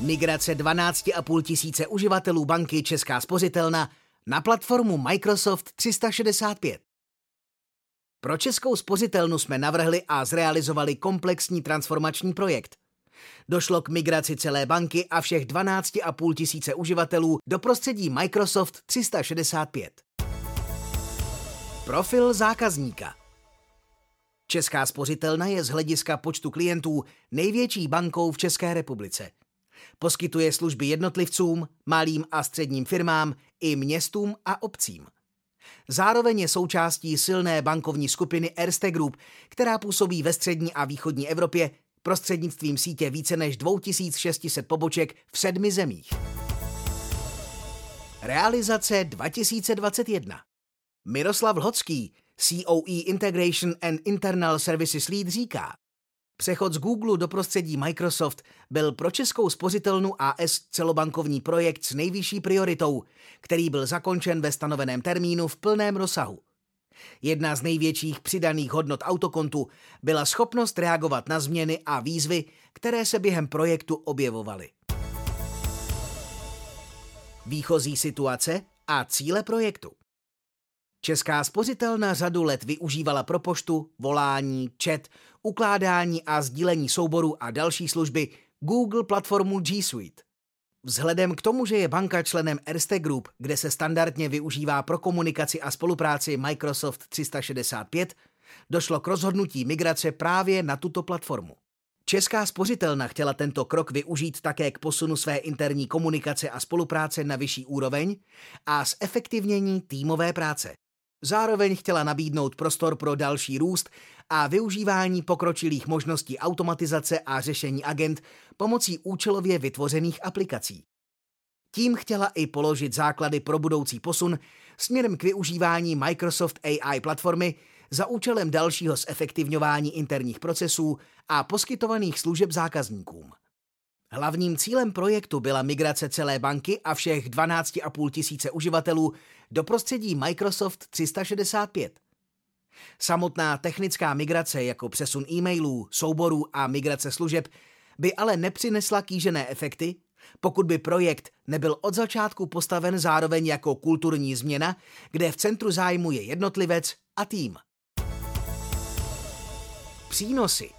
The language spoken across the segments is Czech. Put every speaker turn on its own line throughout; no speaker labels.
Migrace 12,5 tisíce uživatelů banky Česká spořitelna na platformu Microsoft 365. Pro Českou spořitelnu jsme navrhli a zrealizovali komplexní transformační projekt. Došlo k migraci celé banky a všech 12,5 tisíce uživatelů do prostředí Microsoft 365. Profil zákazníka Česká spořitelna je z hlediska počtu klientů největší bankou v České republice. Poskytuje služby jednotlivcům, malým a středním firmám i městům a obcím. Zároveň je součástí silné bankovní skupiny Erste Group, která působí ve střední a východní Evropě prostřednictvím sítě více než 2600 poboček v sedmi zemích. Realizace 2021 Miroslav Lhocký, COE Integration and Internal Services Lead říká, Přechod z Google do prostředí Microsoft byl pro českou spořitelnu AS celobankovní projekt s nejvyšší prioritou, který byl zakončen ve stanoveném termínu v plném rozsahu. Jedna z největších přidaných hodnot autokontu byla schopnost reagovat na změny a výzvy, které se během projektu objevovaly. Výchozí situace a cíle projektu. Česká spořitelna řadu let využívala pro poštu, volání, chat, ukládání a sdílení souborů a další služby Google platformu G Suite. Vzhledem k tomu, že je banka členem Erste Group, kde se standardně využívá pro komunikaci a spolupráci Microsoft 365, došlo k rozhodnutí migrace právě na tuto platformu. Česká spořitelna chtěla tento krok využít také k posunu své interní komunikace a spolupráce na vyšší úroveň a zefektivnění týmové práce. Zároveň chtěla nabídnout prostor pro další růst a využívání pokročilých možností automatizace a řešení agent pomocí účelově vytvořených aplikací. Tím chtěla i položit základy pro budoucí posun směrem k využívání Microsoft AI platformy za účelem dalšího zefektivňování interních procesů a poskytovaných služeb zákazníkům. Hlavním cílem projektu byla migrace celé banky a všech 12,5 tisíce uživatelů do prostředí Microsoft 365. Samotná technická migrace jako přesun e-mailů, souborů a migrace služeb by ale nepřinesla kýžené efekty, pokud by projekt nebyl od začátku postaven zároveň jako kulturní změna, kde v centru zájmu je jednotlivec a tým. Přínosy.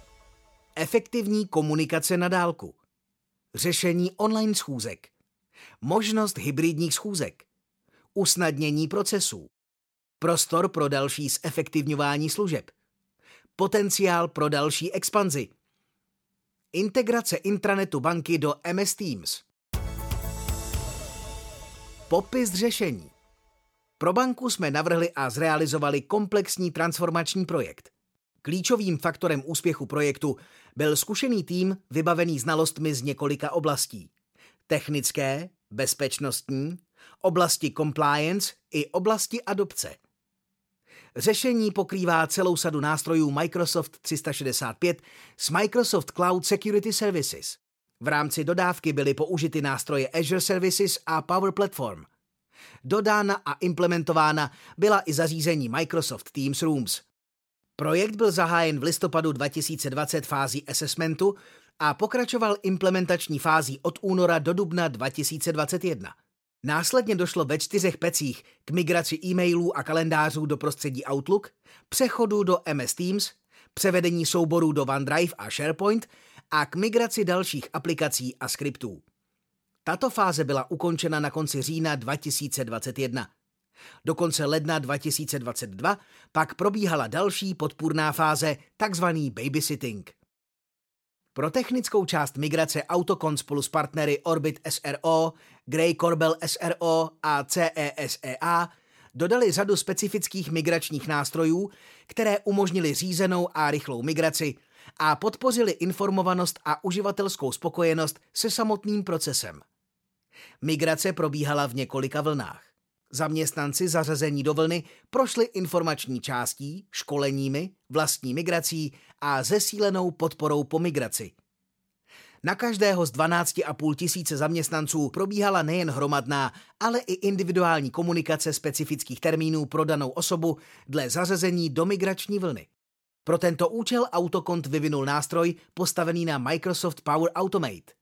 Efektivní komunikace na dálku řešení online schůzek, možnost hybridních schůzek, usnadnění procesů, prostor pro další zefektivňování služeb, potenciál pro další expanzi, integrace intranetu banky do MS Teams. Popis řešení. Pro banku jsme navrhli a zrealizovali komplexní transformační projekt – Klíčovým faktorem úspěchu projektu byl zkušený tým vybavený znalostmi z několika oblastí. Technické, bezpečnostní, oblasti compliance i oblasti adopce. Řešení pokrývá celou sadu nástrojů Microsoft 365 s Microsoft Cloud Security Services. V rámci dodávky byly použity nástroje Azure Services a Power Platform. Dodána a implementována byla i zařízení Microsoft Teams Rooms – Projekt byl zahájen v listopadu 2020 fází assessmentu a pokračoval implementační fází od února do dubna 2021. Následně došlo ve čtyřech pecích k migraci e-mailů a kalendářů do prostředí Outlook, přechodu do MS Teams, převedení souborů do OneDrive a SharePoint a k migraci dalších aplikací a skriptů. Tato fáze byla ukončena na konci října 2021. Do konce ledna 2022 pak probíhala další podpůrná fáze, takzvaný babysitting. Pro technickou část migrace Autocon spolu s partnery Orbit SRO, Grey Corbel SRO a CESEA dodali řadu specifických migračních nástrojů, které umožnili řízenou a rychlou migraci a podpořili informovanost a uživatelskou spokojenost se samotným procesem. Migrace probíhala v několika vlnách. Zaměstnanci zařazení do vlny prošli informační částí, školeními, vlastní migrací a zesílenou podporou po migraci. Na každého z 12,5 tisíce zaměstnanců probíhala nejen hromadná, ale i individuální komunikace specifických termínů pro danou osobu dle zařazení do migrační vlny. Pro tento účel Autokont vyvinul nástroj postavený na Microsoft Power Automate.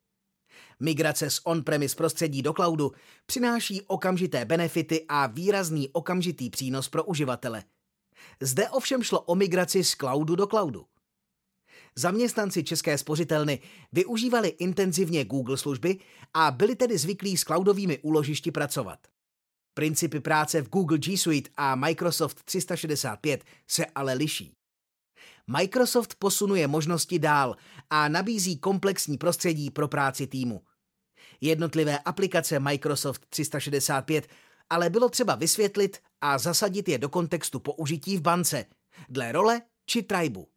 Migrace z on-premise prostředí do cloudu přináší okamžité benefity a výrazný okamžitý přínos pro uživatele. Zde ovšem šlo o migraci z cloudu do cloudu. Zaměstnanci České spořitelny využívali intenzivně Google služby a byli tedy zvyklí s cloudovými úložišti pracovat. Principy práce v Google G Suite a Microsoft 365 se ale liší. Microsoft posunuje možnosti dál a nabízí komplexní prostředí pro práci týmu. Jednotlivé aplikace Microsoft 365 ale bylo třeba vysvětlit a zasadit je do kontextu použití v bance, dle role či tribu.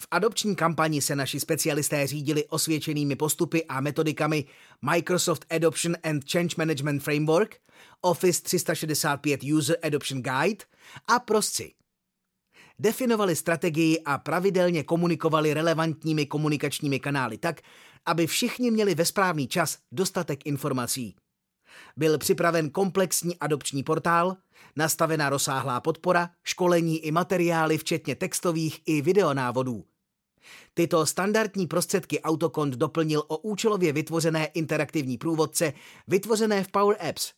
V adopční kampani se naši specialisté řídili osvědčenými postupy a metodikami Microsoft Adoption and Change Management Framework, Office 365 User Adoption Guide a prosci. Definovali strategii a pravidelně komunikovali relevantními komunikačními kanály tak, aby všichni měli ve správný čas dostatek informací. Byl připraven komplexní adopční portál, nastavená rozsáhlá podpora, školení i materiály včetně textových i videonávodů. Tyto standardní prostředky Autokont doplnil o účelově vytvořené interaktivní průvodce vytvořené v Power Apps.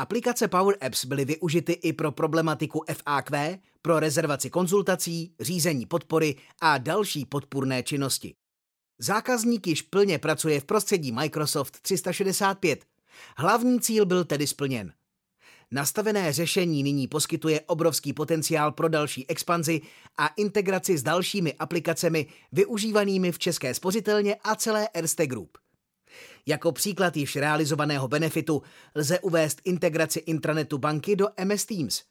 Aplikace Power Apps byly využity i pro problematiku FAQ, pro rezervaci konzultací, řízení podpory a další podpůrné činnosti. Zákazník již plně pracuje v prostředí Microsoft 365. Hlavní cíl byl tedy splněn. Nastavené řešení nyní poskytuje obrovský potenciál pro další expanzi a integraci s dalšími aplikacemi využívanými v České spořitelně a celé Erste Group. Jako příklad již realizovaného benefitu lze uvést integraci intranetu banky do MS Teams.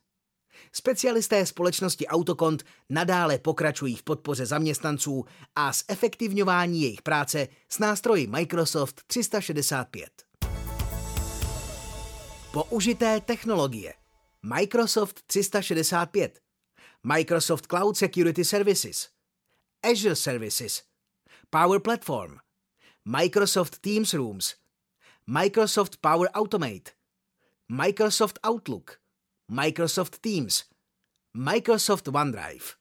Specialisté společnosti Autokont nadále pokračují v podpoře zaměstnanců a zefektivňování jejich práce s nástroji Microsoft 365. Použité technologie. Microsoft 365 Microsoft Cloud Security Services. Azure Services. Power Platform Microsoft Teams Rooms Microsoft Power Automate Microsoft Outlook Microsoft Teams Microsoft OneDrive